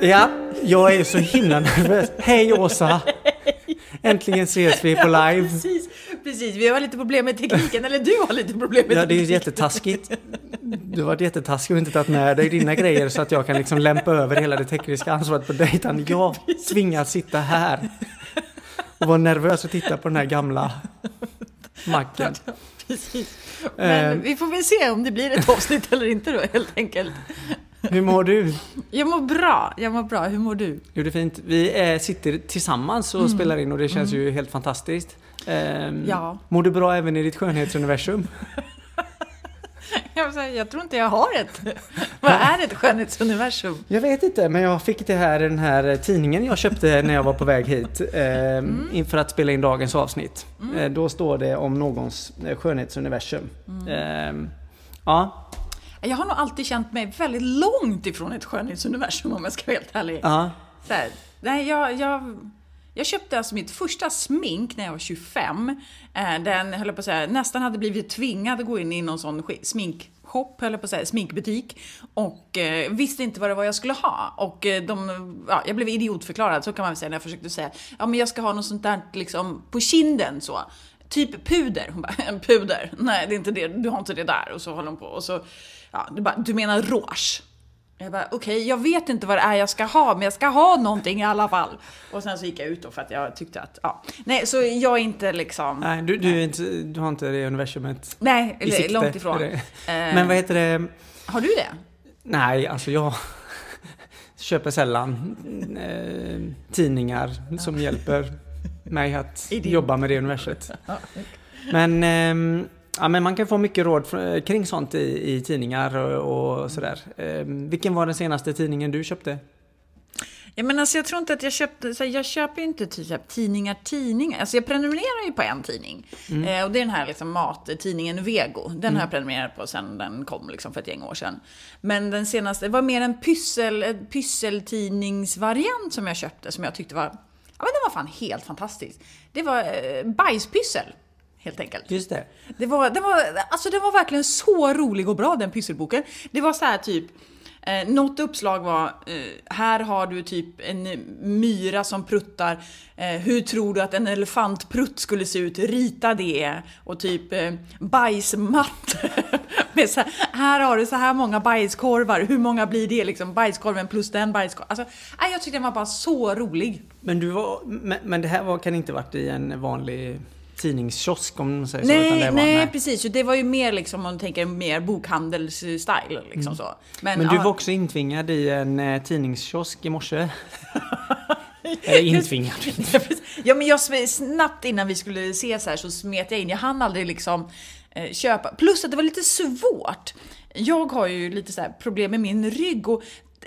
Ja, jag är så himla nervös. Hej Åsa! Äntligen ses vi på live. Precis, precis. Vi har lite problem med tekniken, eller du har lite problem med Ja, det är ju tekniken. jättetaskigt. Du har varit jättetaskig och inte tagit med dig dina grejer så att jag kan liksom lämpa över hela det tekniska ansvaret på dig. Utan jag tvingas sitta här och vara nervös och titta på den här gamla macken. Precis. Men Eh. vi får väl se om det blir ett avsnitt eller inte då, helt enkelt. Hur mår du? Jag mår bra, jag mår bra. Hur mår du? Jo, det är fint. Vi eh, sitter tillsammans och spelar in och det känns ju helt fantastiskt. Ehm, Ja. Mår du bra även i ditt skönhetsuniversum? Jag, säga, jag tror inte jag har ett. Vad är ett skönhetsuniversum? Jag vet inte, men jag fick det här i den här tidningen jag köpte när jag var på väg hit eh, inför att spela in dagens avsnitt. Eh, då står det om någons eh, skönhetsuniversum. Eh, ja, Jag har nog alltid känt mig väldigt långt ifrån ett skönhetsuniversum om jag ska vara helt ärlig. ja, Så här, nej, jag, jag, jag köpte alltså mitt första smink när jag var 25. Eh, Den, höll på att säga, nästan hade blivit tvingad att gå in i någon sån sminkshop, höll jag på att säga, sminkbutik. Och eh, visste inte vad det var jag skulle ha. Och eh, de, ja, jag blev idiotförklarad, så kan man väl säga, när jag försökte säga, ja men jag ska ha något sånt där liksom på kinden så. Typ puder. Hon bara, en puder? Nej, det är inte det. Du har inte det där. Och så håller hon på. Och så, ja, du, bara, du menar rouge? Jag bara, okej, jag vet inte vad det är jag ska ha, men jag ska ha någonting i alla fall. Och sen så gick jag ut då för att jag tyckte att, ja. Nej, så jag är inte liksom... nej, du, du, är inte, du har inte det universumet Nej, i sikte. långt ifrån. Eh, Men vad heter det? Har du det? Nej, alltså jag köper sällan eh, tidningar som hjälper mig att jobba med det universet. Men, ehm, ja, men man kan få mycket råd fr- kring sånt i, i tidningar och, och sådär. Ehm, vilken var den senaste tidningen du köpte? Ja, men alltså jag tror inte att jag köpte, så jag köper ju inte typ tidningar, tidningar. Alltså jag prenumererar ju på en tidning. Eh, och det är den här liksom mattidningen Vego. Den har jag prenumererat på sen den kom liksom för ett gäng år sedan. Men den senaste, det var mer en pyssel, en pysseltidningsvariant som jag köpte som jag tyckte var, ja men den var fan helt fantastisk. Det var eh, bajspyssel. Helt enkelt. Just det. Det var, det var, alltså den var verkligen så rolig och bra den pysselboken. Det var så här typ, eh, något uppslag var, eh, här har du typ en myra som pruttar, eh, hur tror du att en elefantprutt skulle se ut? Rita det. Och typ eh, bajsmatte. Med så här, här har du så här många bajskorvar, hur många blir det liksom? Bajskorven plus den bajskorven. Alltså, jag tyckte den var bara så rolig. Men, du var, men, men det här var, kan inte varit i en vanlig tidningskiosk om man säger så? utan Nej, det var, nej, precis. Så Det var ju mer liksom, om man tänker mer bokhandels-style. Liksom så. Mm. Men du ja, var också intvingad i en eh, tidningskiosk i morse. Eller intvingad. Ja, men jag snabbt innan vi skulle ses här så smet jag in. Jag hann aldrig liksom eh, köpa. Plus att det var lite svårt. Jag har ju lite så här problem med min rygg och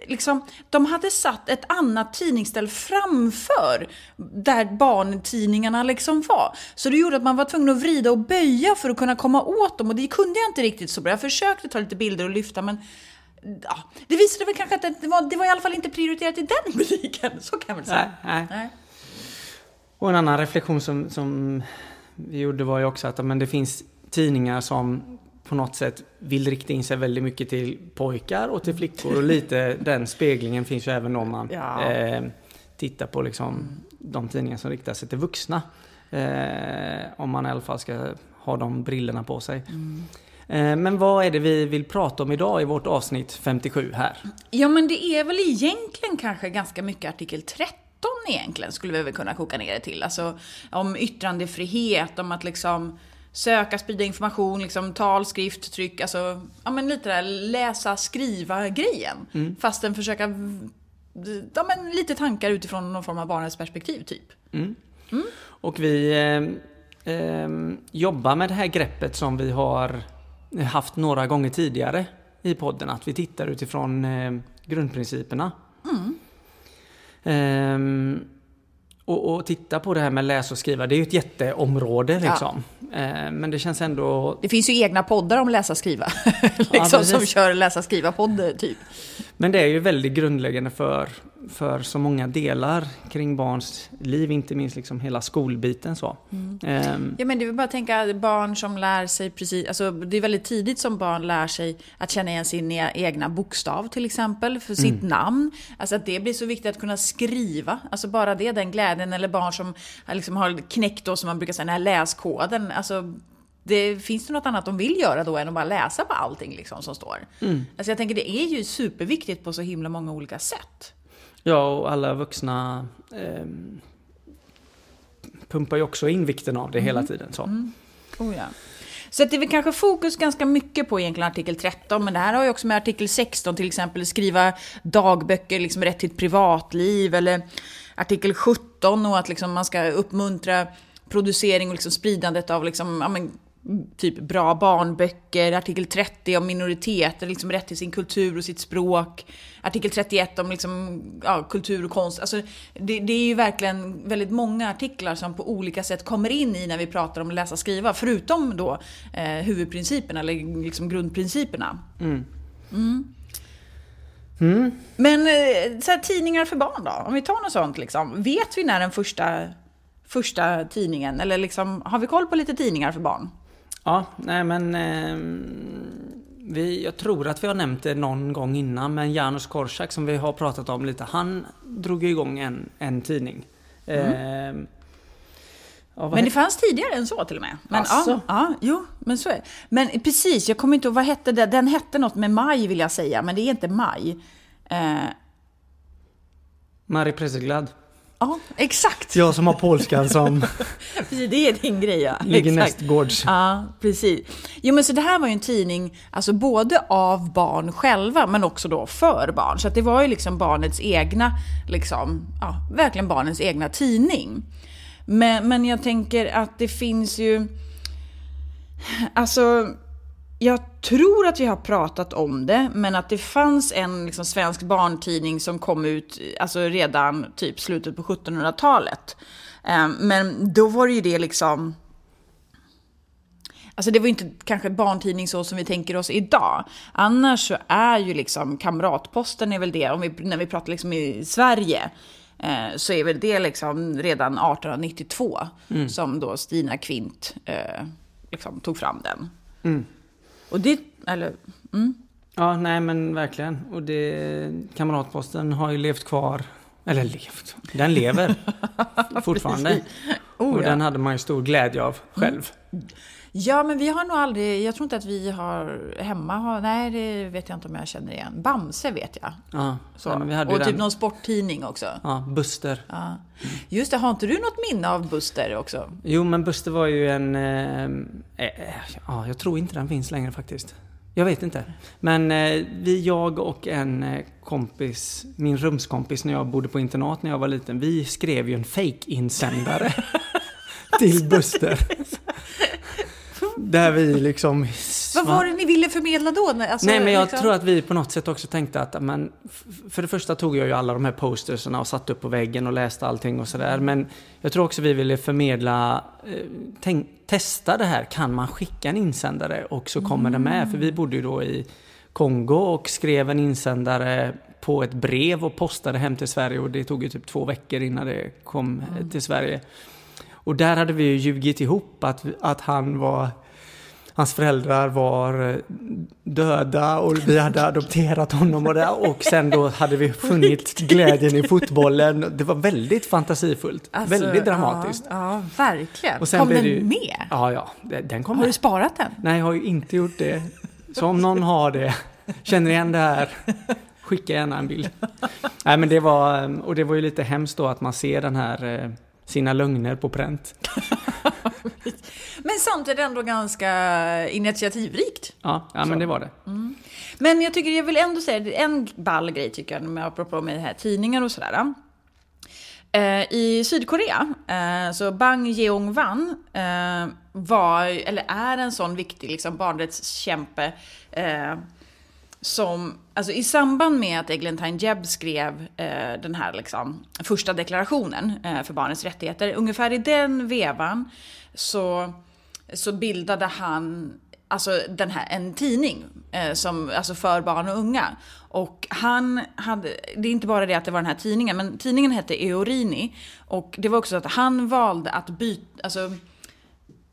liksom, de hade satt ett annat tidningsställ framför där barntidningarna liksom var. Så det gjorde att man var tvungen att vrida och böja för att kunna komma åt dem och det kunde jag inte riktigt så bra. Jag försökte ta lite bilder och lyfta men ja, det visade väl kanske att det var, det var i alla fall inte prioriterat i den butiken. Så kan väl säga. Nej. Nej. Och en annan reflektion som, som vi gjorde var ju också att men det finns tidningar som på något sätt vill rikta in sig väldigt mycket till pojkar och till flickor och lite den speglingen finns ju även om man Ja. eh, tittar på liksom de tidningar som riktar sig till vuxna. Eh, om man i alla fall ska ha de brillorna på sig. Eh, men vad är det vi vill prata om idag i vårt avsnitt 57 här? Ja, men det är väl egentligen kanske ganska mycket artikel 13 egentligen, skulle vi väl kunna koka ner det till. Alltså om yttrandefrihet, om att liksom söka, sprida information, liksom tal, skrift, tryck, alltså ja men lite där läsa, skriva grejen. Fast den försöka, ja men lite tankar utifrån någon form av barnets perspektiv typ. Och vi eh, eh, jobbar med det här greppet som vi har haft några gånger tidigare i podden. Att vi tittar utifrån eh, grundprinciperna. Ehm, och, och titta på det här med läsa och skriva. Det är ju ett jätteområde liksom. Eh, men det känns ändå... Det finns ju egna poddar om läsa skriva. liksom, precis. som kör läsa skriva podd typ. Men det är ju väldigt grundläggande för för så många delar kring barns liv, inte minst liksom hela skolbiten så. Mm. Ehm, Ja, men det är bara att tänka barn som lär sig precis, alltså det är väldigt tidigt som barn lär sig att känna igen sin e- egna bokstav till exempel, för sitt namn. Alltså att det blir så viktigt att kunna skriva, alltså bara det, den glädjen, eller barn som liksom har knäckt då som man brukar säga, den här läskoden, alltså det, finns det något annat de vill göra då än att bara läsa på allting liksom som står? Alltså jag tänker det är ju superviktigt på så himla många olika sätt. Ja, och alla vuxna ehm, pumpar ju också in vikten av det hela tiden. Så. Oh ja. Så att det är väl kanske fokus ganska mycket på egentligen artikel 13, men det här har ju också med artikel 16 till exempel, skriva dagböcker, liksom rätt till ett privatliv, eller artikel 17 och att liksom man ska uppmuntra producering och liksom spridandet av liksom, ja, men, typ bra barnböcker, artikel 30 om minoriteter, liksom rätt till sin kultur och sitt språk, artikel 31 om liksom, ja, kultur och konst. Alltså, det, det är ju verkligen väldigt många artiklar som på olika sätt kommer in i när vi pratar om läsa och skriva, förutom då eh, huvudprinciperna, eller liksom grundprinciperna. Mm. Men eh, så här, tidningar för barn då? Om vi tar något sånt liksom. Vet vi när den första, första tidningen, eller liksom, har vi koll på lite tidningar för barn? Ja, nej men... ehm, vi, jag tror att vi har nämnt det någon gång innan, men Janusz Korczak som vi har pratat om lite, han drog ju igång en, en tidning. Ehm, ja, vad Men det fanns tidigare än så till och med. Men, ja, ja, jo, men så är det. Men precis, jag kommer inte ihåg, vad hette det? Den hette något med maj vill jag säga, men det är inte maj. Eh, Marie Preseglad. Ja, exakt. Jag som har polskan som Precis, det är din grej ja. ligger Exakt. nästgårds. Ja, precis. Jo, men så det här var ju en tidning, alltså både av barn själva, men också då för barn. Så att det var ju liksom barnets egna, liksom, ja, verkligen barnens egna tidning. Men, men jag tänker att det finns ju, alltså, jag tror att vi har pratat om det, men att det fanns en liksom, svensk barntidning som kom ut alltså, redan typ slutet på 1700-talet. Eh, Men då var det ju det liksom... Alltså det var ju inte kanske barntidning så som vi tänker oss idag. Annars så är ju liksom Kamratposten är väl det, om vi, när vi pratar liksom i Sverige, eh, så är väl det liksom redan 1892 som då Stina Kvint eh, liksom tog fram den. Och det, eller, mm, Ja, nej men verkligen. Och det, Kamratposten har ju levt kvar. Eller levt. Den lever fortfarande. Oh, och ja. den hade man ju stor glädje av själv. Ja, men vi har nog aldrig, jag tror inte att vi har hemma, har, nej det vet jag inte om jag känner igen. Bamse vet jag. Ja, Så. nej, men vi hade ju och typ den. någon sporttidning också. Ja, Buster. Ja. Just det, har inte du något minne av Buster också? Jo, men Buster var ju en... Eh, eh, ja, jag tror inte den finns längre faktiskt. Jag vet inte. Men eh, vi, jag och en eh, kompis, min rumskompis när jag bodde på internat när jag var liten, vi skrev ju en fake-insändare till Buster. Där vi liksom... Vad var det ni ville förmedla då? Alltså, Nej, men jag liksom- tror att vi på något sätt också tänkte att, men, för det första tog jag ju alla de här posterserna och satte upp på väggen och läste allting och sådär. Men jag tror också vi ville förmedla, eh, tänk, testa det här, kan man skicka en insändare och så kommer det med? För vi bodde ju då i Kongo och skrev en insändare på ett brev och postade hem till Sverige och det tog ju typ två veckor innan det kom eh, till Sverige. Och där hade vi ju ljugit ihop att, att han var Hans föräldrar var eh, döda och vi hade adopterat honom och, där, och sen då hade vi funnit glädjen i fotbollen. Det var väldigt fantasifullt. Alltså, väldigt dramatiskt. Ja, ja verkligen. Och sen Kom den ju- med? Ja, ja, den kom Har du med. sparat den? Nej, jag har ju inte gjort det. Så om någon har det, känner igen det här, skicka gärna en bild. Nej, men det var, och det var ju lite hemskt då att man ser den här, eh, sina lögner på pränt. Men samtidigt ändå ganska initiativrikt. Ja, ja men det var det. Men jag tycker, jag vill ändå säga, en ball grej tycker jag, med apropå med här tidningar och sådär. Eh, I Sydkorea, eh, så Bang Yeong-wan eh, var, eller är en sån viktig liksom, barnrättskämpe eh, som, alltså i samband med att Eglantine Jebb skrev eh, den här liksom, första deklarationen eh, för barnets rättigheter, ungefär i den vevan så, så bildade han alltså den här, en tidning eh, som, alltså för barn och unga. Och han hade, det är inte bara det att det var den här tidningen, men tidningen hette Eorini. Och det var också så att han valde att byta, alltså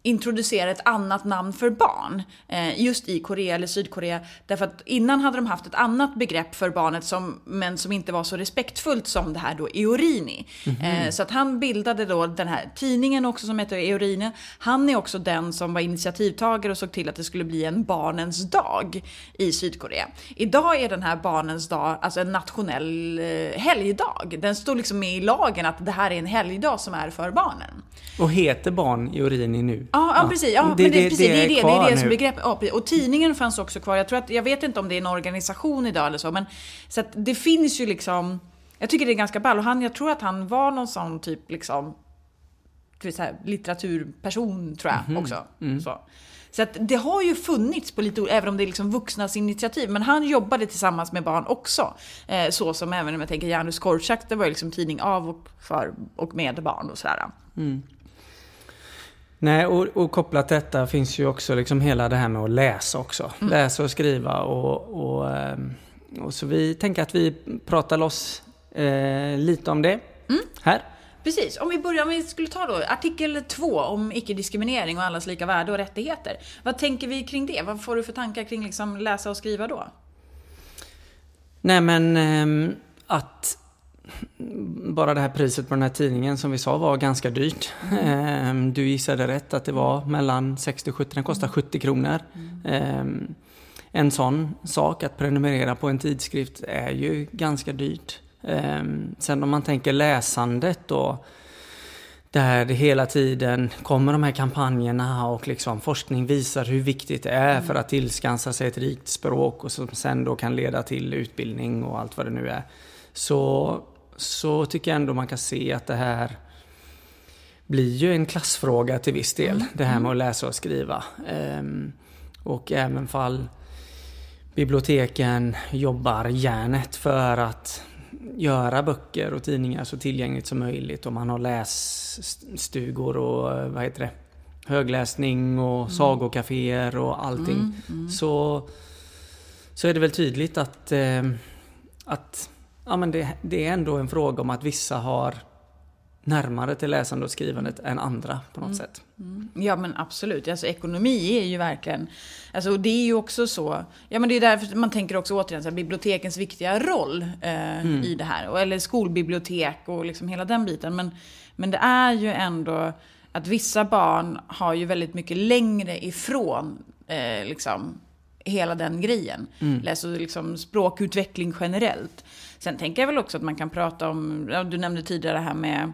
introducera ett annat namn för barn. Eh, just i Korea eller Sydkorea. Därför att innan hade de haft ett annat begrepp för barnet som, men som inte var så respektfullt som det här då Eorini. Mm -hmm. eh, så att han bildade då den här tidningen också som heter Eorini. Han är också den som var initiativtagare och såg till att det skulle bli en barnens dag i Sydkorea. Idag är den här barnens dag alltså en nationell eh, helgdag. Den står liksom med i lagen att det här är en helgdag som är för barnen. Och heter barn Eorini nu? Ja, ja, precis. Ja, det, men det, precis, det, är det, det, är det som begrepp. Ja, och tidningen fanns också kvar. Jag, tror att, jag vet inte om det är en organisation idag eller så, men så det finns ju liksom... Jag tycker det är ganska ball. Och han, jag tror att han var någon sån typ liksom... Så här, litteraturperson, tror jag mm -hmm. också. Mm. Så. Så att det har ju funnits på lite även om det är liksom vuxnas initiativ. Men han jobbade tillsammans med barn också. Eh, så som även om jag tänker Janus Korczak, det var ju liksom tidning av och för och med barn och sådär. Mm. Nej, och, och kopplat till detta finns ju också liksom hela det här med att läsa också. Mm. Läsa och skriva och, och, ehm, och, så vi tänker att vi pratar loss eh, lite om det mm. här. Precis, om vi börjar, om vi skulle ta då artikel 2 om icke-diskriminering och allas lika värde och rättigheter. Vad tänker vi kring det? Vad får du för tankar kring liksom läsa och skriva då? Nej men eh, att bara det här priset på den här tidningen som vi sa var ganska dyrt. Mm. Du gissade rätt att det var mellan 60 och 70, den kostar 70 kronor. Mm. En sån sak, att prenumerera på en tidskrift, är ju ganska dyrt. Ehm, sen om man tänker läsandet då, där det hela tiden kommer de här kampanjerna och liksom forskning visar hur viktigt det är för att tillskansa sig ett rikt språk och som sen då kan leda till utbildning och allt vad det nu är. Så så tycker jag ändå man kan se att det här blir ju en klassfråga till viss del. Mm. Det här med att läsa och skriva. Um, och även fall biblioteken jobbar järnet för att göra böcker och tidningar så tillgängligt som möjligt och man har lässtugor och vad heter det? högläsning och mm. sagokaféer och allting. Mm, mm. Så, så är det väl tydligt att, eh, att ja, men det, det är ändå en fråga om att vissa har närmare till läsande och skrivandet än andra på något mm. sätt. Mm. Ja men absolut, alltså ekonomi är ju verkligen, alltså det är ju också så, ja men det är därför man tänker också återigen så här, bibliotekens viktiga roll eh, mm. i det här, eller skolbibliotek och liksom hela den biten. Men, men det är ju ändå att vissa barn har ju väldigt mycket längre ifrån eh, liksom hela den grejen. Mm. Läs och liksom språkutveckling generellt. Sen tänker jag väl också att man kan prata om, du nämnde tidigare det här med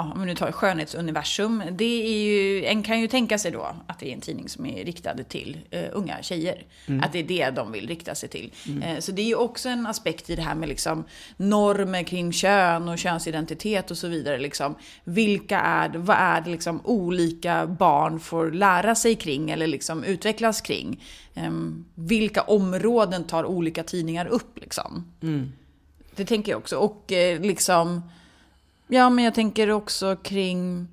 ja, om vi nu tar skönhetsuniversum. Det är ju, en kan ju tänka sig då att det är en tidning som är riktad till uh, unga tjejer. Mm. Att det är det de vill rikta sig till. Mm. Uh, så det är ju också en aspekt i det här med liksom normer kring kön och könsidentitet och så vidare. Liksom. Vilka är det, vad är det liksom olika barn får lära sig kring eller liksom utvecklas kring? Um, vilka områden tar olika tidningar upp liksom? Mm. Det tänker jag också. Och uh, liksom Ja, men jag tänker också kring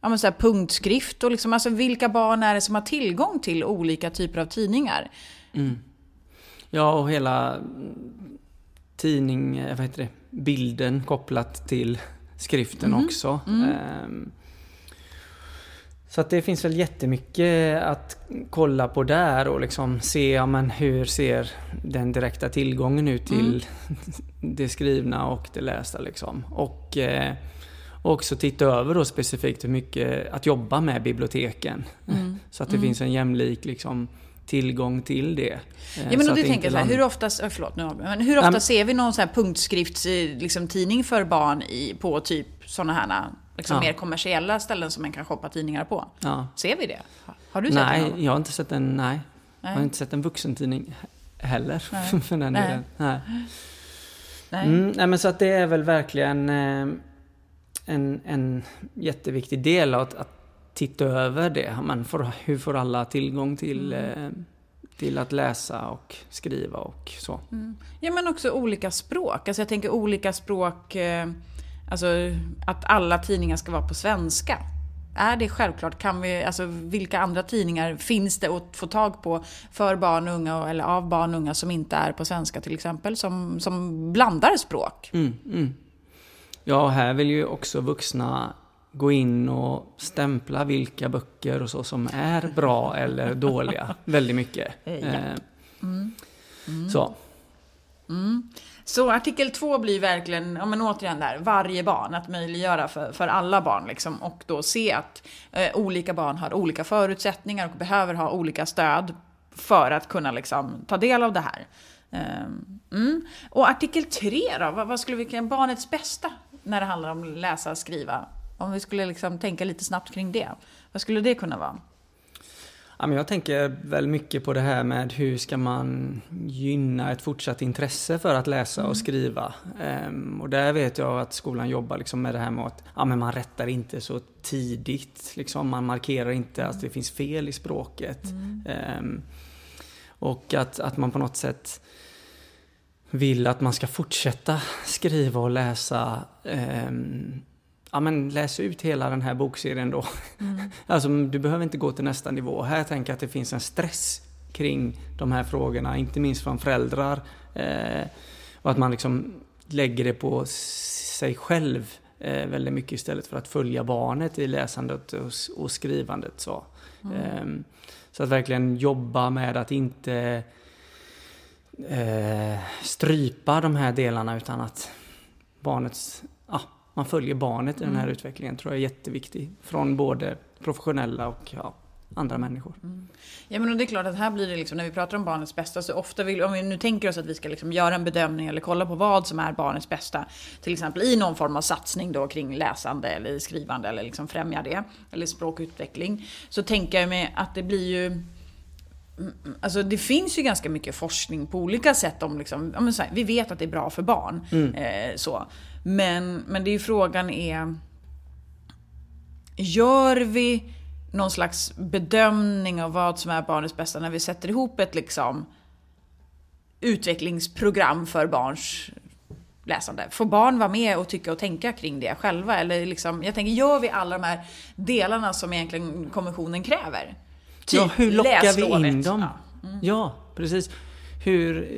ja, men så här, punktskrift och liksom, alltså, vilka barn är det som har tillgång till olika typer av tidningar? Mm. Ja, och hela tidning, eh, vad heter det, bilden kopplat till skriften mm. också. Mm. Så att det finns väl jättemycket att kolla på där och liksom se ja, men hur ser den direkta tillgången ut till mm. det skrivna och det lästa. Liksom. Och eh, också titta över då specifikt hur mycket att jobba med biblioteken. Mm. Så att det mm. finns en jämlik liksom, tillgång till det. Eh, ja, men och det tänker jag hur ofta, förlåt nu, men hur ofta um, ser vi någon här punktskriftstidning liksom, för barn i, på typ sådana här liksom ja. mer kommersiella ställen som man kan shoppa tidningar på. Ja. Ser vi det? Har du sett nej, det? Jag har inte sett en, nej. nej. Jag har inte sett en vuxentidning heller. Nej. för den nej. delen. Nej. Nej. Mm, nej, men så att det är väl verkligen eh, en, en jätteviktig del att, att titta över det. Man får, hur får alla tillgång till, mm. eh, till att läsa och skriva och så. Mm. Ja men också olika språk. Alltså jag tänker olika språk eh, Alltså att alla tidningar ska vara på svenska. är det självklart? Kan vi, alltså, vilka andra tidningar finns det att få tag på för barn och unga eller av barn och unga som inte är på svenska till exempel, som, som blandar språk? Mm, mm. Ja, här vill ju också vuxna gå in och stämpla vilka böcker och så som är bra eller dåliga väldigt mycket. Ja. Eh, mm. Mm. Så. Så artikel 2 blir verkligen, ja men återigen där, varje barn, att möjliggöra för, för alla barn liksom, och då se att eh, olika barn har olika förutsättningar och behöver ha olika stöd för att kunna liksom ta del av det här. Ehm, mm. Och artikel 3 då, vad, vad skulle vi barnets bästa när det handlar om läsa och skriva? Om vi skulle liksom tänka lite snabbt kring det, vad skulle det kunna vara? Ja, men jag tänker väl mycket på det här med hur ska man gynna ett fortsatt intresse för att läsa och mm. skriva. Um, och där vet jag att skolan jobbar liksom med det här med att ja, men man rättar inte så tidigt. Liksom. Man markerar inte att det finns fel i språket. Um, och att, att man på något sätt vill att man ska fortsätta skriva och läsa um, ja men läs ut hela den här bokserien då. Mm. alltså du behöver inte gå till nästa nivå. Här tänker jag att det finns en stress kring de här frågorna, inte minst från föräldrar. Eh, och att man liksom lägger det på sig själv eh, väldigt mycket istället för att följa barnet i läsandet och, och skrivandet. Så. Mm. Eh, så att verkligen jobba med att inte eh, strypa de här delarna utan att barnets ja, man följer barnet i den här mm. utvecklingen tror jag är jätteviktig. Från både professionella och ja, andra människor. Mm. Ja men det är klart att här blir det liksom, när vi pratar om barnets bästa, så ofta vill, om vi nu tänker oss att vi ska liksom göra en bedömning eller kolla på vad som är barnets bästa, till exempel i någon form av satsning då kring läsande eller skrivande eller liksom främja det, eller språkutveckling, så tänker jag mig att det blir ju Alltså det finns ju ganska mycket forskning på olika sätt om liksom, här, vi vet att det är bra för barn. Mm. Eh, så. Men, men det är ju frågan är... Gör vi någon slags bedömning av vad som är barnets bästa när vi sätter ihop ett liksom utvecklingsprogram för barns läsande. Får barn vara med och tycka och tänka kring det själva? Eller liksom, jag tänker, gör vi alla de här delarna som egentligen konventionen kräver? Typ ja, hur lockar vi in dem? Ja, mm. ja precis. Hur,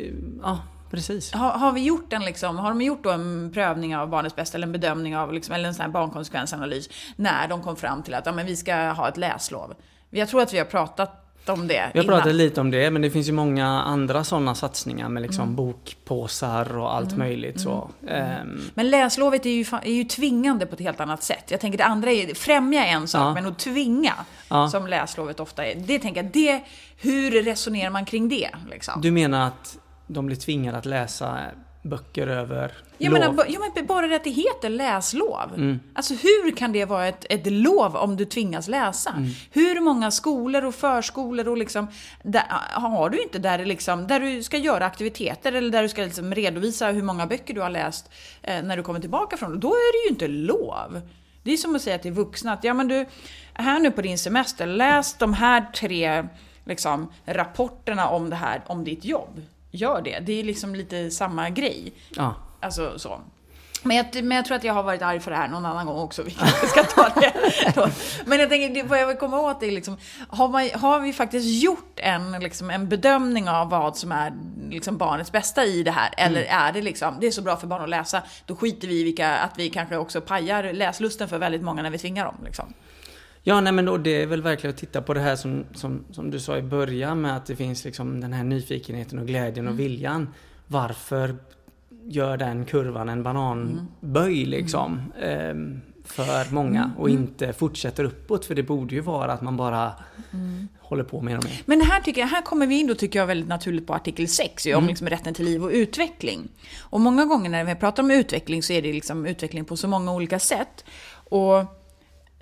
ja, Precis. Har, har, vi gjort en liksom, har de gjort då en prövning av barnets bästa eller en bedömning av, liksom, eller en sån här barnkonsekvensanalys när de kom fram till att ja, men vi ska ha ett läslov? Jag tror att vi har pratat om det Vi har pratat lite om det, men det finns ju många andra sådana satsningar med liksom mm. bokpåsar och allt mm. möjligt. Så. Mm. Um. Men läslovet är ju, är ju tvingande på ett helt annat sätt. Jag tänker det andra är främja en sak, ja. men att tvinga, ja. som läslovet ofta är. Det tänker jag, det, hur resonerar man kring det? Liksom? Du menar att de blir tvingade att läsa böcker över jag lov. Menar, ja, men bara det att det heter läslov. Mm. Alltså hur kan det vara ett, ett lov om du tvingas läsa? Mm. Hur många skolor och förskolor och liksom, där, har du inte där, liksom, där du ska göra aktiviteter eller där du ska liksom redovisa hur många böcker du har läst eh, när du kommer tillbaka från Då är det ju inte lov. Det är som att säga till vuxna att ja men du, här nu på din semester, läs de här tre liksom, rapporterna om det här, om ditt jobb gör det. Det är liksom lite samma grej. Ja. Alltså så. Men jag, men jag tror att jag har varit arg för det här någon annan gång också. Ska ta det då. Men jag tänker, vad jag vill komma åt är liksom, har, man, har vi faktiskt gjort en, liksom, en bedömning av vad som är liksom, barnets bästa i det här? Eller mm. är det liksom, det är så bra för barn att läsa, då skiter vi i vilka, att vi kanske också pajar läslusten för väldigt många när vi tvingar dem. Liksom. Ja, nej men då, det är väl verkligen att titta på det här som, som, som du sa i början med att det finns liksom den här nyfikenheten och glädjen och mm. viljan. Varför gör den kurvan en bananböj mm. liksom? Mm. för många mm. och inte fortsätter uppåt. För det borde ju vara att man bara mm. håller på mer och mer. Men här, tycker jag, här kommer vi in då tycker jag väldigt naturligt på artikel 6 om mm. liksom rätten till liv och utveckling. Och många gånger när vi pratar om utveckling så är det liksom utveckling på så många olika sätt. Och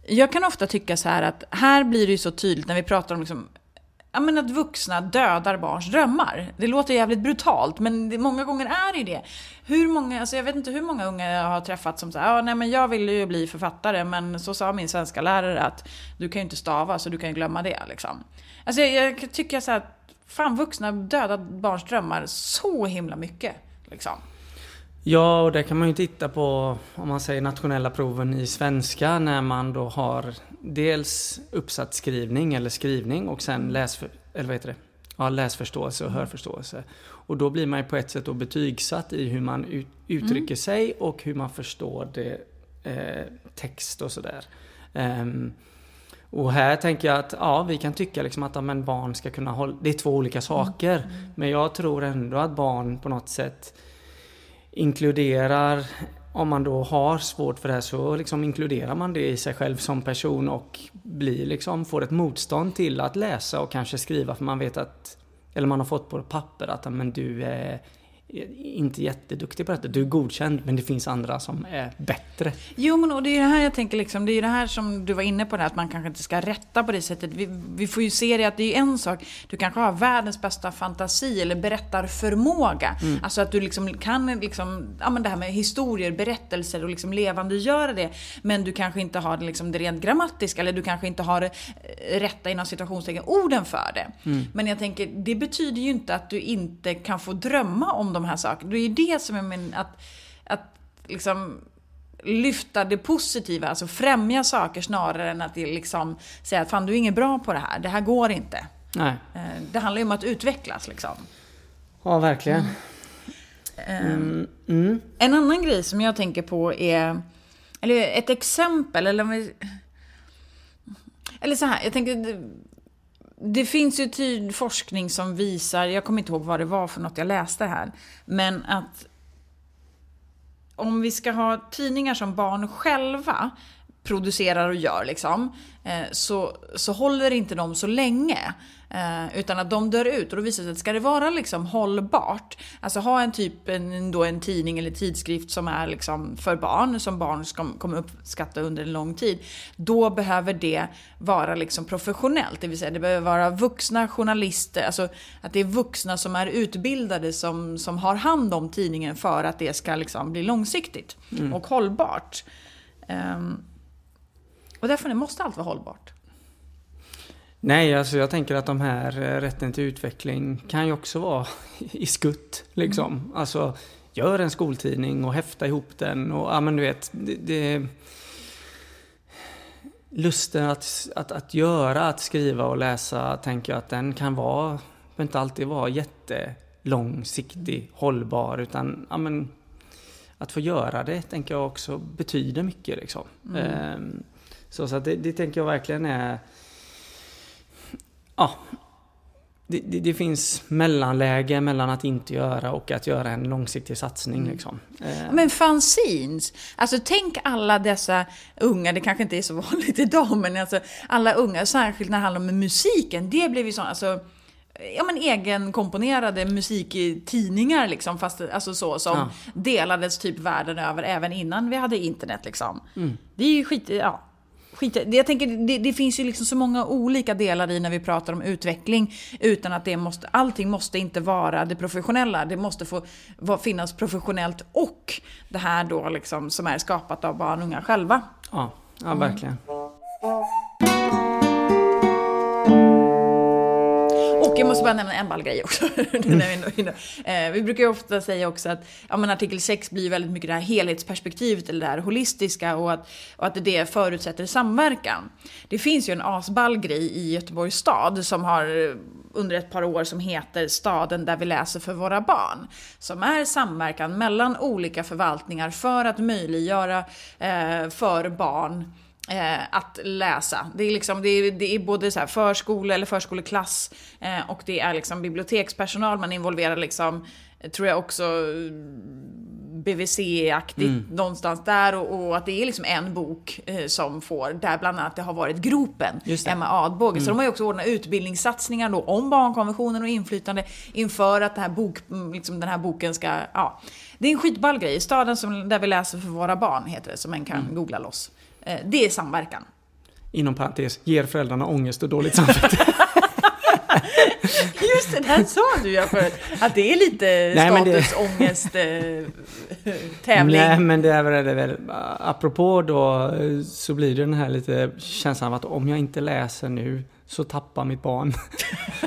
jag kan ofta tycka så här att här blir det ju så tydligt när vi pratar om liksom, ja, men att vuxna dödar barns drömmar. Det låter jävligt brutalt, men det, många gånger är det ju det. Hur många, alltså jag vet inte hur många unga jag har träffat som säger ja nej men jag ville ju bli författare, men så sa min svenska lärare att du kan ju inte stava, så du kan ju glömma det liksom. Alltså jag, jag tycker så här, fan vuxna dödar barns drömmar så himla mycket. Liksom. Ja, och det kan man ju titta på om man säger nationella proven i svenska när man då har dels uppsatsskrivning eller skrivning och sen läs, eller vad heter det? Ja, läsförståelse och hörförståelse. Och då blir man ju på ett sätt då betygsatt i hur man ut, uttrycker mm. sig och hur man förstår det, eh, text och sådär. Um, och här tänker jag att ja, vi kan tycka liksom att ja, men barn ska kunna hålla... Det är två olika saker. Mm. Mm. Men jag tror ändå att barn på något sätt inkluderar om man då har svårt för det här så liksom inkluderar man det i sig själv som person och blir liksom, får ett motstånd till att läsa och kanske skriva för man vet att eller man har fått på papper att men du är inte jätteduktig på detta. Du är godkänd men det finns andra som är bättre. Jo men och det är det här jag tänker liksom, det är det här som du var inne på det här, att man kanske inte ska rätta på det sättet. Vi, vi får ju se det att det är en sak, du kanske har världens bästa fantasi eller berättarförmåga. Mm. Alltså att du liksom kan liksom, ja men det här med historier, berättelser och liksom levandegöra det. Men du kanske inte har det, liksom det rent grammatiska eller du kanske inte har eh, rätta inom situationstecken orden för det. Mm. Men jag tänker, det betyder ju inte att du inte kan få drömma om de här sakerna. Det är ju det som är min, att, att liksom lyfta det positiva, alltså främja saker snarare än att liksom säga att fan du är inget bra på det här, det här går inte. Nej. Eh, det handlar ju om att utvecklas liksom. Ja, verkligen. Mm. Mm. Mm. En annan grej som jag tänker på är, eller ett exempel, eller eller så här, jag tänker det finns ju tydlig forskning som visar, jag kommer inte ihåg vad det var för något jag läste här, men att om vi ska ha tidningar som barn själva producerar och gör liksom, eh, så, så håller inte de så länge. Eh, utan att de dör ut. Och då visar det sig att ska det vara liksom hållbart, alltså ha en typ, en, då en tidning eller tidskrift som är liksom för barn, som barn ska, kommer uppskatta under en lång tid. Då behöver det vara liksom professionellt, det vill säga det behöver vara vuxna journalister, alltså att det är vuxna som är utbildade som, som har hand om tidningen för att det ska liksom bli långsiktigt mm. och hållbart. Um, och därför måste allt vara hållbart. Nej, alltså jag tänker att de här eh, rätten till utveckling kan ju också vara i skutt. Liksom. Mm. Alltså, gör en skoltidning och häfta ihop den och ja men du vet, det, det lusten att, att, att göra, att skriva och läsa, tänker jag att den kan vara, inte alltid vara jättelångsiktig, hållbar, utan ja, men, att få göra det tänker jag också betyder mycket. Liksom. Mm. Ehm, så, så det, det tänker jag verkligen är ja, det, det, det, finns mellanläge mellan att inte göra och att göra en långsiktig satsning. Mm. Liksom. Eh. Men fanzines, alltså tänk alla dessa unga, det kanske inte är så vanligt idag, men alltså alla unga, särskilt när det handlar om musiken, det blev ju så, alltså ja, men egenkomponerade musiktidningar liksom, fast, alltså så, som ja. delades typ världen över även innan vi hade internet. Liksom. Mm. Det är ju skit, ja, skit, jag tänker, det, det, finns ju liksom så många olika delar i när vi pratar om utveckling. Utan att det måste, allting måste inte vara det professionella. Det måste få var, finnas professionellt och det här då liksom som är skapat av barn och unga själva. Ja, ja verkligen. Mm. Och jag måste bara nämna en ball grej också. Mm. vi brukar ju ofta säga också att ja, men artikel 6 blir väldigt mycket det här helhetsperspektivet eller det här holistiska och att, och att det förutsätter samverkan. Det finns ju en asball grej i Göteborgs stad som har under ett par år som heter Staden där vi läser för våra barn. Som är samverkan mellan olika förvaltningar för att möjliggöra eh, för barn Eh, att läsa. Det är, liksom, det är, det är både så förskola eller förskoleklass eh, och det är liksom bibliotekspersonal. Man involverar liksom, tror jag också, BVC-aktigt mm. någonstans där och, och, att det är liksom en bok eh, som får, där bland annat det har varit Gropen, Emma Adbåge. Mm. Så de har ju också ordnat utbildningssatsningar då om barnkonventionen och inflytande inför att den här, bok, liksom den här boken ska, ja. Det är en skitball grej. Staden som, där vi läser för våra barn heter det, som man kan mm. googla loss. Eh, det är samverkan. Inom parentes, ger föräldrarna ångest och dåligt samvete. Just det, där sa du ja förut. Att det är lite statusångest eh, tävling. Nej men det är väl, det är väl, apropå då så blir det den här lite känslan av att om jag inte läser nu så tappar mitt barn.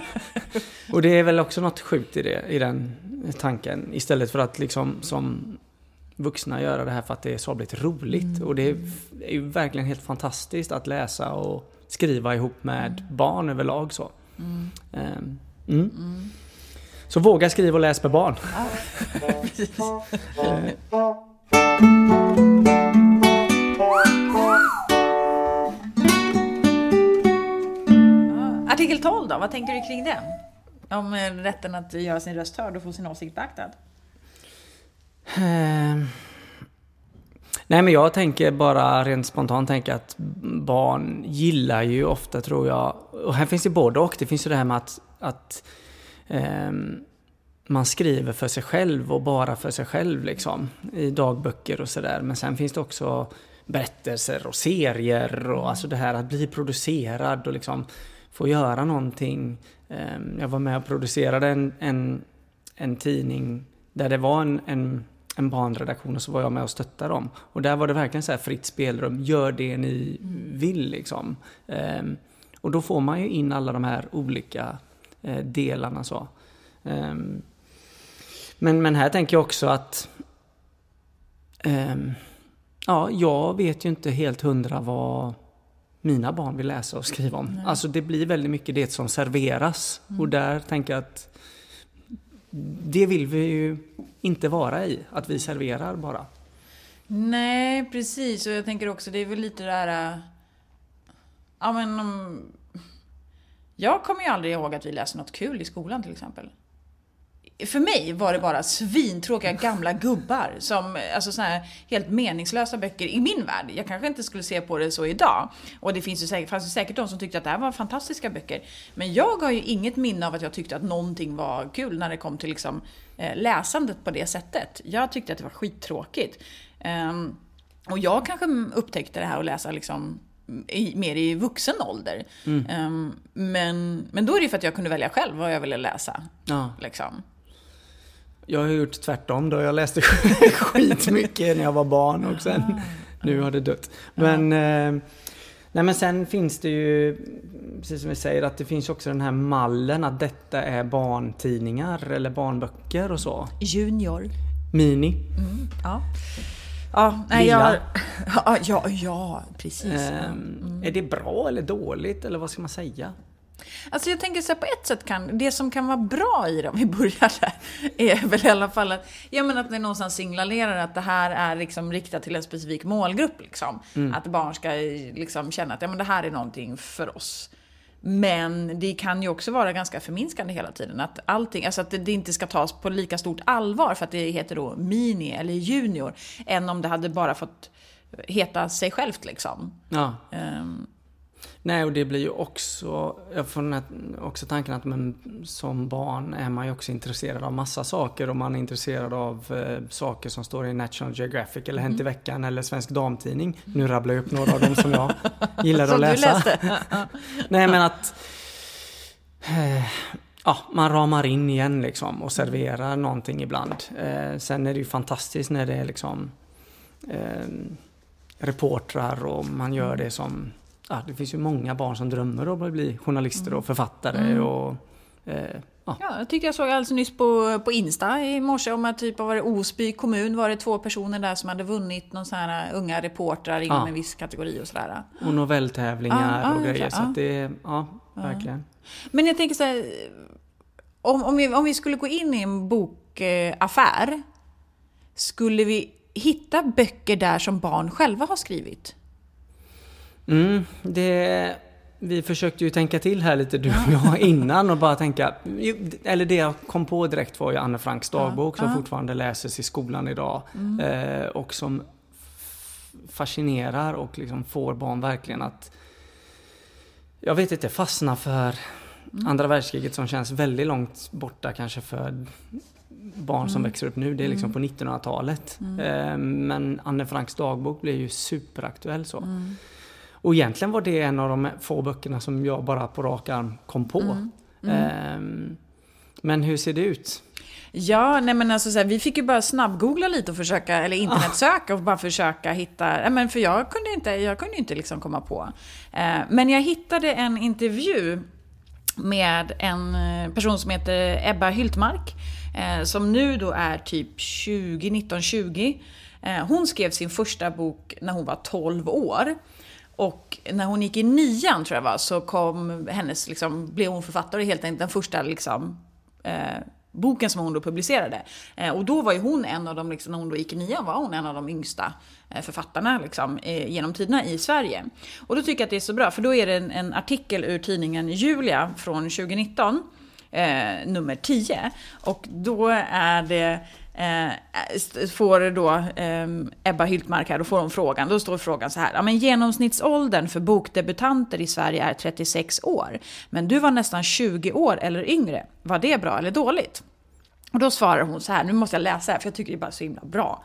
och det är väl också något sjukt i det, i den tanken. Istället för att liksom som vuxna göra det här för att det är sabligt roligt. Mm. Och det är, ju verkligen helt fantastiskt att läsa och skriva ihop med barn överlag så. Mm. Ehm, mm. Så våga skriva och läs med barn. Ja. Artikel 12 då, vad tänker du kring den? Om eh, rätten att göra sin röst hörd och få sin åsikt beaktad? Ehm. Nej men jag tänker bara rent spontant tänka att barn gillar ju ofta tror jag, och här finns det både och. Det finns ju det här med att, att eh, man skriver för sig själv och bara för sig själv liksom i dagböcker och sådär. Men sen finns det också berättelser och serier och alltså det här att bli producerad och liksom få göra någonting. Ehm, jag var med och producerade en, en, en tidning där det var en, en, en barnredaktion och så var jag med och stöttade dem. Och där var det verkligen så här fritt spelrum, gör det ni vill liksom. Ehm, Och då får man ju in alla de här olika eh, delarna så. Ehm, Men, men här tänker jag också att ehm, Ja, jag vet ju inte helt hundra vad mina barn vill läsa och skriva om. Alltså det blir väldigt mycket det som serveras. Och där tänker jag att det vill vi ju inte vara i, att vi serverar bara. Nej, precis. Och jag tänker också, det är väl lite det här... Äh, ja, men om... Jag kommer ju aldrig ihåg att vi läste något kul i skolan till exempel. För mig var det bara svintråkiga gamla gubbar som, alltså såna här helt meningslösa böcker i min värld. Jag kanske inte skulle se på det så idag. Och det finns ju säkert, fanns ju säkert de som tyckte att det här var fantastiska böcker. Men jag har ju inget minne av att jag tyckte att någonting var kul när det kom till liksom, eh, läsandet på det sättet. Jag tyckte att det var skittråkigt. Ehm, och jag kanske upptäckte det här att läsa liksom i, mer i vuxen ålder. Ehm, men, men då är det ju för att jag kunde välja själv vad jag ville läsa. Ja. Liksom. Jag har gjort tvärtom då. Jag läste skitmycket när jag var barn och sen nu har det dött. Men, eh, nej men sen finns det ju, precis som vi säger, att det finns också den här mallen att detta är barntidningar eller barnböcker och så. Junior. Mini. Ja. Ja, nej, jag, ja, ja, ja, precis. Ehm, Är det bra eller dåligt eller vad ska man säga? Alltså jag tänker så här, på ett sätt kan, det som kan vara bra i det, om vi börjar där, är väl i alla fall att, ja men att det någonstans signalerar att det här är liksom riktat till en specifik målgrupp liksom. Att barn ska liksom känna att, ja men det här är någonting för oss. Men det kan ju också vara ganska förminskande hela tiden. Att allting, alltså att det, inte ska tas på lika stort allvar för att det heter då mini eller junior. Än om det hade bara fått heta sig självt liksom. Ja. Ehm, Nej, och det blir ju också, jag får den också tanken att man som barn är man ju också intresserad av massa saker och man är intresserad av eh, saker som står i National Geographic eller Hänt i veckan eller Svensk Damtidning. Nu rabblar jag upp några av dem som jag gillar som att läsa. Nej, men att eh, ja, man ramar in igen liksom och serverar någonting ibland. Eh, sen är det ju fantastiskt när det är liksom eh, reportrar och man gör det som Ja, det finns ju många barn som drömmer om att bli journalister och författare och eh, ja. Ja, jag tyckte jag såg alldeles nyss på, på Insta i morse om att typ, det, Osby kommun var det två personer där som hade vunnit någon sån här unga reportrar inom Ja. en viss kategori och sådär. och novelltävlingar Ja, och grejer. ja. Så det, ja, verkligen. Men jag tänker så här, om, om, vi, om vi skulle gå in i en bokaffär, skulle vi hitta böcker där som barn själva har skrivit? Mm, det, vi försökte ju tänka till här lite du och jag innan och bara tänka, eller det jag kom på direkt var ju Anne Franks dagbok som fortfarande läses i skolan idag. Eh, och som fascinerar och liksom får barn verkligen att, jag vet inte, fastna för andra världskriget som känns väldigt långt borta kanske för barn som växer upp nu. Det är liksom på 1900-talet. Eh, men Anne Franks dagbok blir ju superaktuell så. Och egentligen var det en av de få böckerna som jag bara på rak arm kom på. Ehm, men hur ser det ut? Ja, nej men alltså så här, vi fick ju bara snabbgoogla lite och försöka, eller internetsöka och bara försöka hitta, men för jag kunde inte, jag kunde inte liksom komma på. Eh, men jag hittade en intervju med en eh, person som heter Ebba Hyltmark. eh, som nu då är typ 20, 19, 20. Eh, hon skrev sin första bok när hon var 12 år. Och när hon gick i nian, tror jag var, så kom hennes, liksom, blev hon författare helt enkelt, den första liksom, eh, boken som hon då publicerade. Eh, och då var ju hon en av de, liksom, när hon då gick i nian, var hon en av de yngsta eh, författarna liksom, eh, genom tiderna i Sverige. Och då tycker jag att det är så bra, för då är det en, en artikel ur tidningen Julia från 2019, eh, nummer 10. Och då är det Eh, får då eh, Ebba Hyltmark här, då får hon frågan, då står frågan så här, ja men genomsnittsåldern för bokdebutanter i Sverige är 36 år, men du var nästan 20 år eller yngre, var det bra eller dåligt? Och då svarar hon så här, nu måste jag läsa här för jag tycker det är bara så himla bra.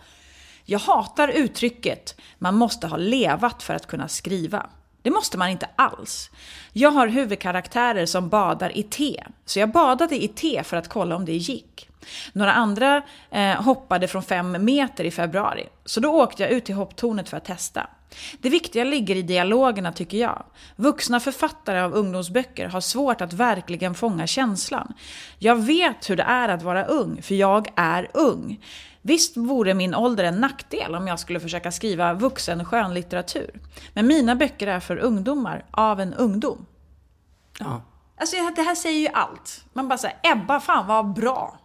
Jag hatar uttrycket man måste ha levat för att kunna skriva. Det måste man inte alls. Jag har huvudkaraktärer som badar i te, så jag badade i te för att kolla om det gick. Några andra eh, hoppade från fem meter i februari, så då åkte jag ut till hopptornet för att testa. Det viktiga ligger i dialogerna tycker jag. Vuxna författare av ungdomsböcker har svårt att verkligen fånga känslan. Jag vet hur det är att vara ung, för jag är ung. Visst vore min ålder en nackdel om jag skulle försöka skriva vuxen skönlitteratur. Men mina böcker är för ungdomar, av en ungdom. Ja. Alltså det här säger ju allt. Man bara säger Ebba, fan vad bra.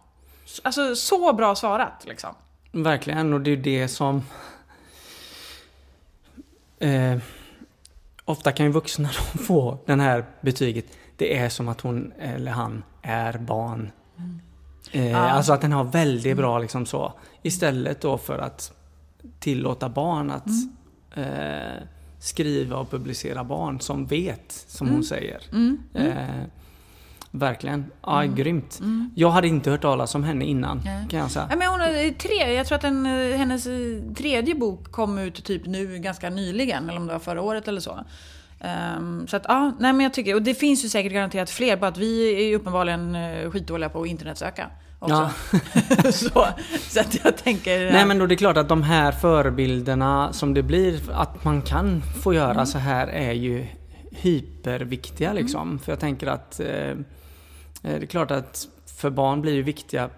Alltså så bra svarat liksom. Verkligen, och det är ju det som... Eh, ofta kan ju vuxna få den här betyget. Det är som att hon eller han är barn. Mm. Eh, ja. Alltså att den har väldigt bra liksom så. Istället då för att tillåta barn att mm. eh, skriva och publicera barn som vet, som mm. hon säger. Mm. mm. Eh, verkligen. Ja, mm. grymt. Mm. Jag hade inte hört talas om henne innan, ja. kan jag säga. Ja, men hon har tre, jag tror att den, hennes tredje bok kom ut typ nu ganska nyligen, eller om det var förra året eller så. Um, så att ja, nej men jag tycker, och det finns ju säkert garanterat fler, bara att vi är uppenbarligen uh, skitdåliga på att internetsöka. Ja. så, så att jag tänker... Nej men då det är klart att de här förebilderna som det blir att man kan få göra mm. så här är ju hyperviktiga liksom. Mm. För jag tänker att eh, eh, det är klart att för barn blir ju viktiga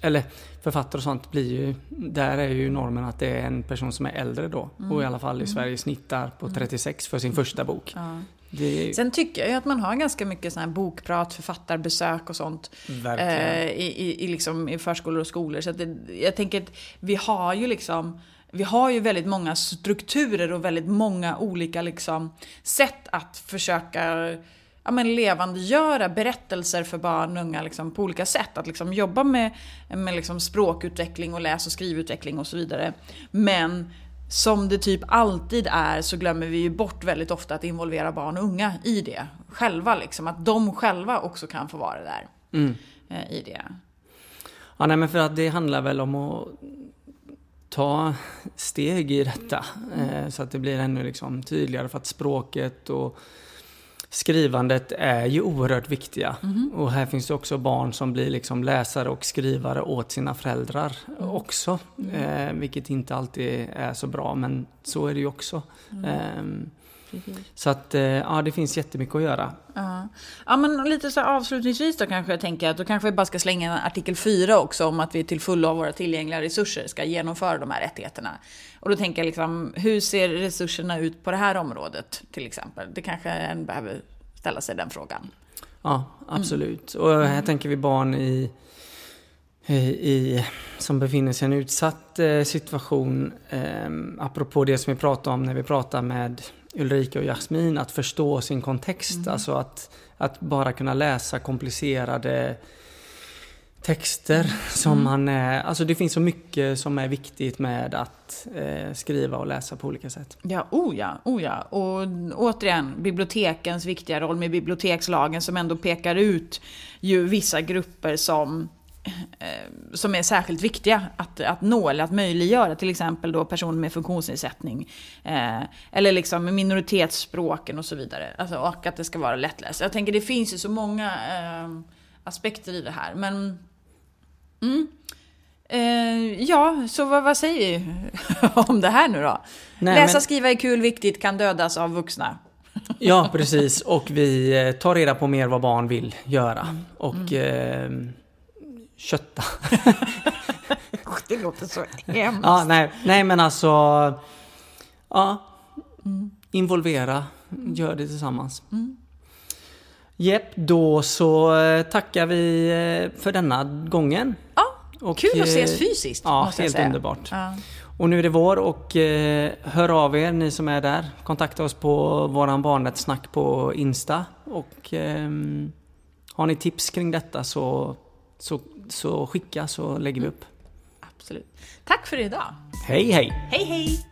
eller författare och sånt blir ju, där är ju normen att det är en person som är äldre då. Mm. Och i alla fall i mm. Sverige snittar på 36 mm. för sin första bok. Ja. Det... Sen tycker jag ju att man har ganska mycket sån här bokprat, författarbesök och sånt. Eh, i, i, i, liksom, I förskolor och skolor. Så det, jag tänker att vi har ju liksom vi har ju väldigt många strukturer och väldigt många olika liksom, sätt att försöka ja, men levandegöra berättelser för barn och unga liksom, på olika sätt. Att liksom jobba med, med liksom språkutveckling och läs och skrivutveckling och så vidare. Men som det typ alltid är så glömmer vi ju bort väldigt ofta att involvera barn och unga i det. Själva liksom, att de själva också kan få vara där. Mm. Eh, I det. Ja, nej men för att det handlar väl om att ta steg i detta. Mm. Så att det blir ännu liksom tydligare för att språket och skrivandet är ju oerhört viktiga. Mm. Och här finns det också barn som blir liksom läsare och skrivare åt sina föräldrar mm. också. Mm. Eh, vilket inte alltid är så bra, men så är det ju också. Eh, så att, eh, ja det finns jättemycket att göra. Ja, ja men lite så avslutningsvis då kanske jag tänker att då kanske vi bara ska slänga en artikel 4 också om att vi till fullo av våra tillgängliga resurser ska genomföra de här rättigheterna. Och då tänker jag liksom, hur ser resurserna ut på det här området till exempel? Det kanske en behöver ställa sig den frågan. Ja, absolut. Mm. Och här tänker vi barn i, i, i, som befinner sig i en utsatt eh, situation. Eh, apropå det som vi pratade om när vi pratade med Ulrika och Jasmin, att förstå sin kontext. Mm. Alltså att, att bara kunna läsa komplicerade texter som mm. man är... Alltså det finns så mycket som är viktigt med att eh, skriva och läsa på olika sätt. Ja, oh ja, oh ja. Och återigen, bibliotekens viktiga roll med bibliotekslagen som ändå pekar ut ju vissa grupper som eh, som är särskilt viktiga att, att nå eller att möjliggöra. Till exempel då personer med funktionsnedsättning. Eh, eller liksom minoritetsspråken och så vidare. Alltså, och att det ska vara lättläst. Jag tänker det finns ju så många eh, aspekter i det här. Men Mm. Eh, ja, så vad, vad säger vi om det här nu då? Nej, Läsa, men... skriva är kul, viktigt, kan dödas av vuxna. ja, precis. Och vi eh, tar reda på mer vad barn vill göra. Och mm. Eh, kötta. Det låter så hemskt. Ja, nej, nej men alltså... Ja. Involvera. Gör det tillsammans. Jepp, då så eh, tackar vi eh, för denna gången. Ja, Och, kul att ses eh, fysiskt. Ja, helt underbart. Ja. Och nu är det vår och eh, hör av er ni som är där. Kontakta oss på våran Barnrättssnack på Insta. Och ehm, har ni tips kring detta så, så, så skicka så lägger vi upp. Absolut. Tack för idag. Hej hej! Hej hej!